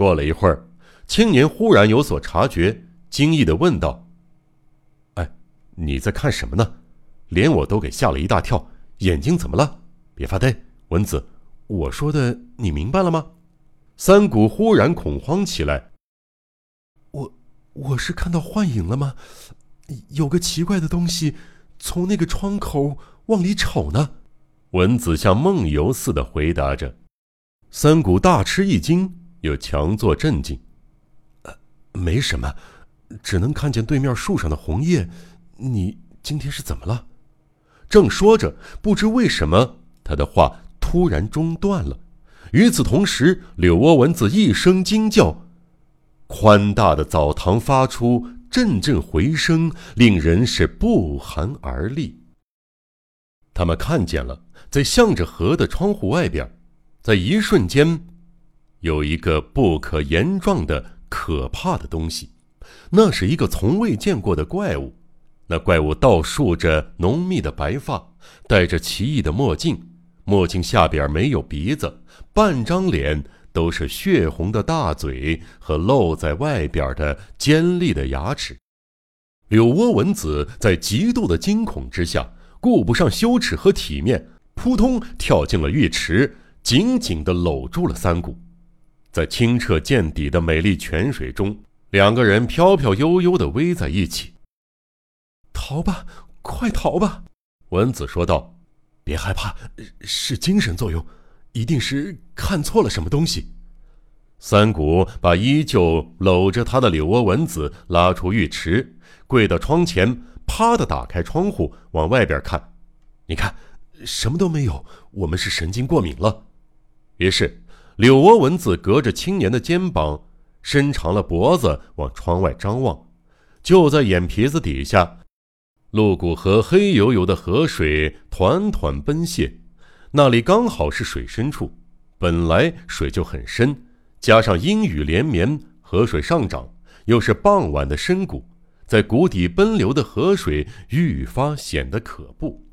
过了一会儿，青年忽然有所察觉，惊异的问道：“哎，你在看什么呢？连我都给吓了一大跳，眼睛怎么了？别发呆，文子，我说的你明白了吗？”三谷忽然恐慌起来：“我我是看到幻影了吗？有个奇怪的东西从那个窗口往里瞅呢。”蚊子像梦游似的回答着。三谷大吃一惊。又强作镇静，没什么，只能看见对面树上的红叶。你今天是怎么了？正说着，不知为什么，他的话突然中断了。与此同时，柳窝蚊子一声惊叫，宽大的澡堂发出阵阵回声，令人是不寒而栗。他们看见了，在向着河的窗户外边，在一瞬间。有一个不可言状的可怕的东西，那是一个从未见过的怪物。那怪物倒竖着浓密的白发，戴着奇异的墨镜，墨镜下边没有鼻子，半张脸都是血红的大嘴和露在外边的尖利的牙齿。柳窝蚊子在极度的惊恐之下，顾不上羞耻和体面，扑通跳进了浴池，紧紧地搂住了三谷。在清澈见底的美丽泉水中，两个人飘飘悠悠地偎在一起。逃吧，快逃吧！文子说道：“别害怕，是精神作用，一定是看错了什么东西。”三谷把依旧搂着他的柳窝蚊子拉出浴池，跪到窗前，啪的打开窗户往外边看。你看，什么都没有，我们是神经过敏了。于是。柳窝蚊子隔着青年的肩膀，伸长了脖子往窗外张望。就在眼皮子底下，鹿谷河黑油油的河水团团奔泻。那里刚好是水深处，本来水就很深，加上阴雨连绵，河水上涨，又是傍晚的深谷，在谷底奔流的河水愈发显得可怖。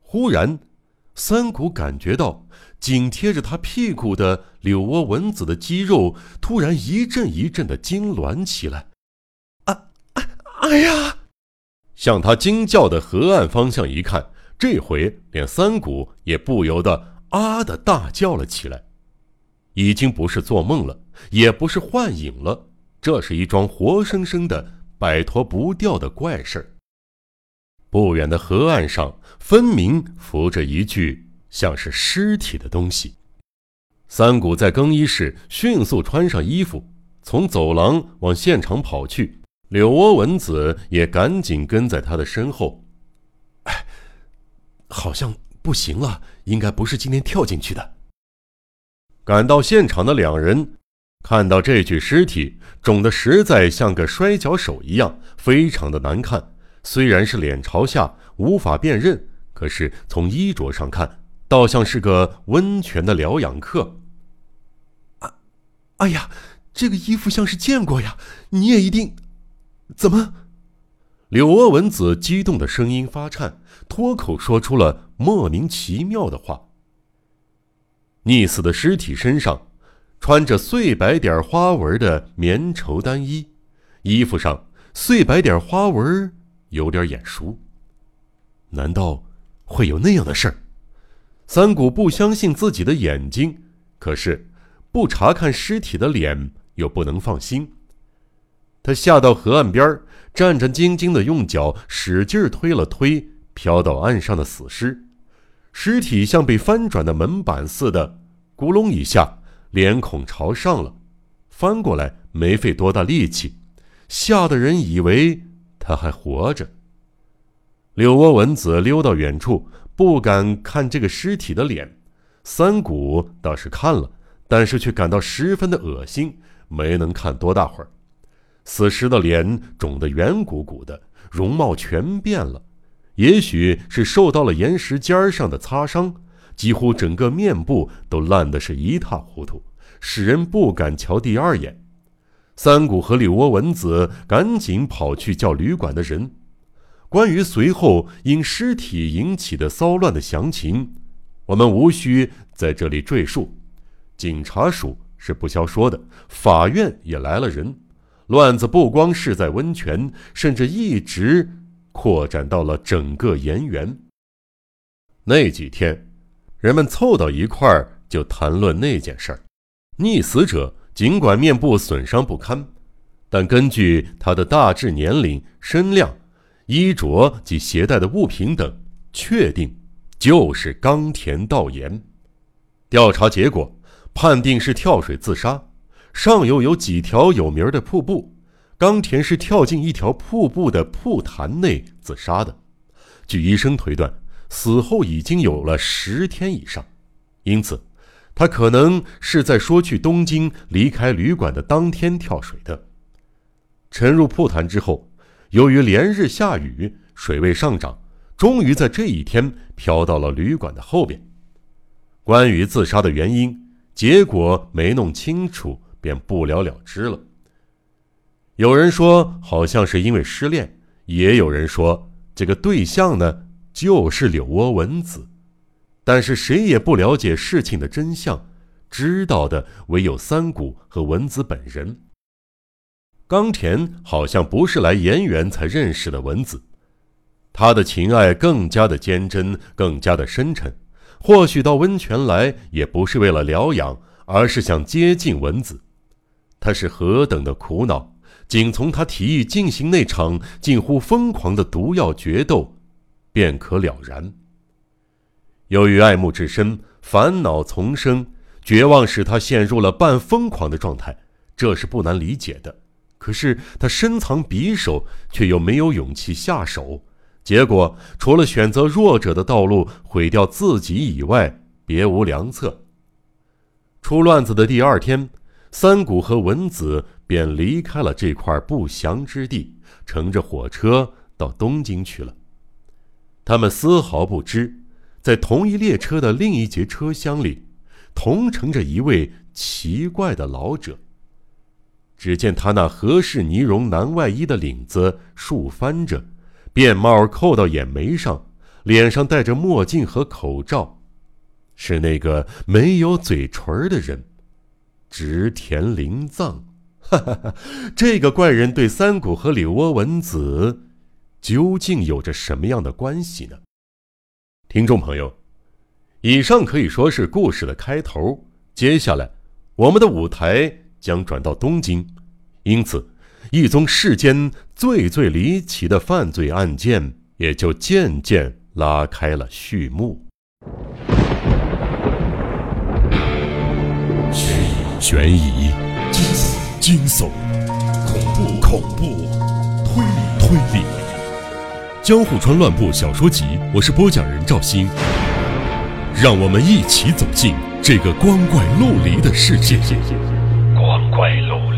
忽然，三谷感觉到。紧贴着他屁股的柳窝蚊子的肌肉突然一阵一阵的痉挛起来，啊啊！哎呀！向他惊叫的河岸方向一看，这回连三谷也不由得啊的大叫了起来。已经不是做梦了，也不是幻影了，这是一桩活生生的摆脱不掉的怪事儿。不远的河岸上，分明浮着一具。像是尸体的东西。三谷在更衣室迅速穿上衣服，从走廊往现场跑去。柳窝蚊子也赶紧跟在他的身后。哎，好像不行了，应该不是今天跳进去的。赶到现场的两人看到这具尸体，肿得实在像个摔跤手一样，非常的难看。虽然是脸朝下，无法辨认，可是从衣着上看。倒像是个温泉的疗养客。啊，哎呀，这个衣服像是见过呀！你也一定，怎么？柳阿文子激动的声音发颤，脱口说出了莫名其妙的话。溺死的尸体身上穿着碎白点花纹的棉绸单衣，衣服上碎白点花纹有点眼熟，难道会有那样的事儿？三谷不相信自己的眼睛，可是不查看尸体的脸又不能放心。他下到河岸边，战战兢兢地用脚使劲推了推飘到岸上的死尸，尸体像被翻转的门板似的，咕隆一下，脸孔朝上了，翻过来没费多大力气，吓得人以为他还活着。柳窝蚊子溜到远处。不敢看这个尸体的脸，三谷倒是看了，但是却感到十分的恶心，没能看多大会儿。死尸的脸肿得圆鼓鼓的，容貌全变了，也许是受到了岩石尖上的擦伤，几乎整个面部都烂得是一塌糊涂，使人不敢瞧第二眼。三谷和柳窝蚊子赶紧跑去叫旅馆的人。关于随后因尸体引起的骚乱的详情，我们无需在这里赘述。警察署是不消说的，法院也来了人。乱子不光是在温泉，甚至一直扩展到了整个盐源。那几天，人们凑到一块儿就谈论那件事儿。溺死者尽管面部损伤不堪，但根据他的大致年龄、身量、衣着及携带的物品等，确定就是冈田道彦。调查结果判定是跳水自杀。上游有几条有名的瀑布，冈田是跳进一条瀑布的瀑潭内自杀的。据医生推断，死后已经有了十天以上，因此，他可能是在说去东京、离开旅馆的当天跳水的。沉入瀑潭之后，由于连日下雨，水位上涨，终于在这一天漂到了旅馆的后边。关于自杀的原因，结果没弄清楚。便不了了之了。有人说好像是因为失恋，也有人说这个对象呢就是柳窝文子，但是谁也不了解事情的真相，知道的唯有三谷和文子本人。冈田好像不是来岩园才认识的文子，他的情爱更加的坚贞，更加的深沉。或许到温泉来也不是为了疗养，而是想接近文子。他是何等的苦恼，仅从他提议进行那场近乎疯狂的毒药决斗，便可了然。由于爱慕至深，烦恼丛生，绝望使他陷入了半疯狂的状态，这是不难理解的。可是他深藏匕首，却又没有勇气下手，结果除了选择弱者的道路，毁掉自己以外，别无良策。出乱子的第二天。三谷和文子便离开了这块不祥之地，乘着火车到东京去了。他们丝毫不知，在同一列车的另一节车厢里，同乘着一位奇怪的老者。只见他那合适呢绒男外衣的领子竖翻着，便帽扣到眼眉上，脸上戴着墨镜和口罩，是那个没有嘴唇的人。植田林藏，哈哈哈！这个怪人对三谷和柳窝文子究竟有着什么样的关系呢？听众朋友，以上可以说是故事的开头。接下来，我们的舞台将转到东京，因此，一宗世间最最离奇的犯罪案件也就渐渐拉开了序幕。悬疑、惊悚、恐怖、恐怖、推理、推理，《江户川乱步小说集》，我是播讲人赵鑫，让我们一起走进这个光怪陆离的世界。怪路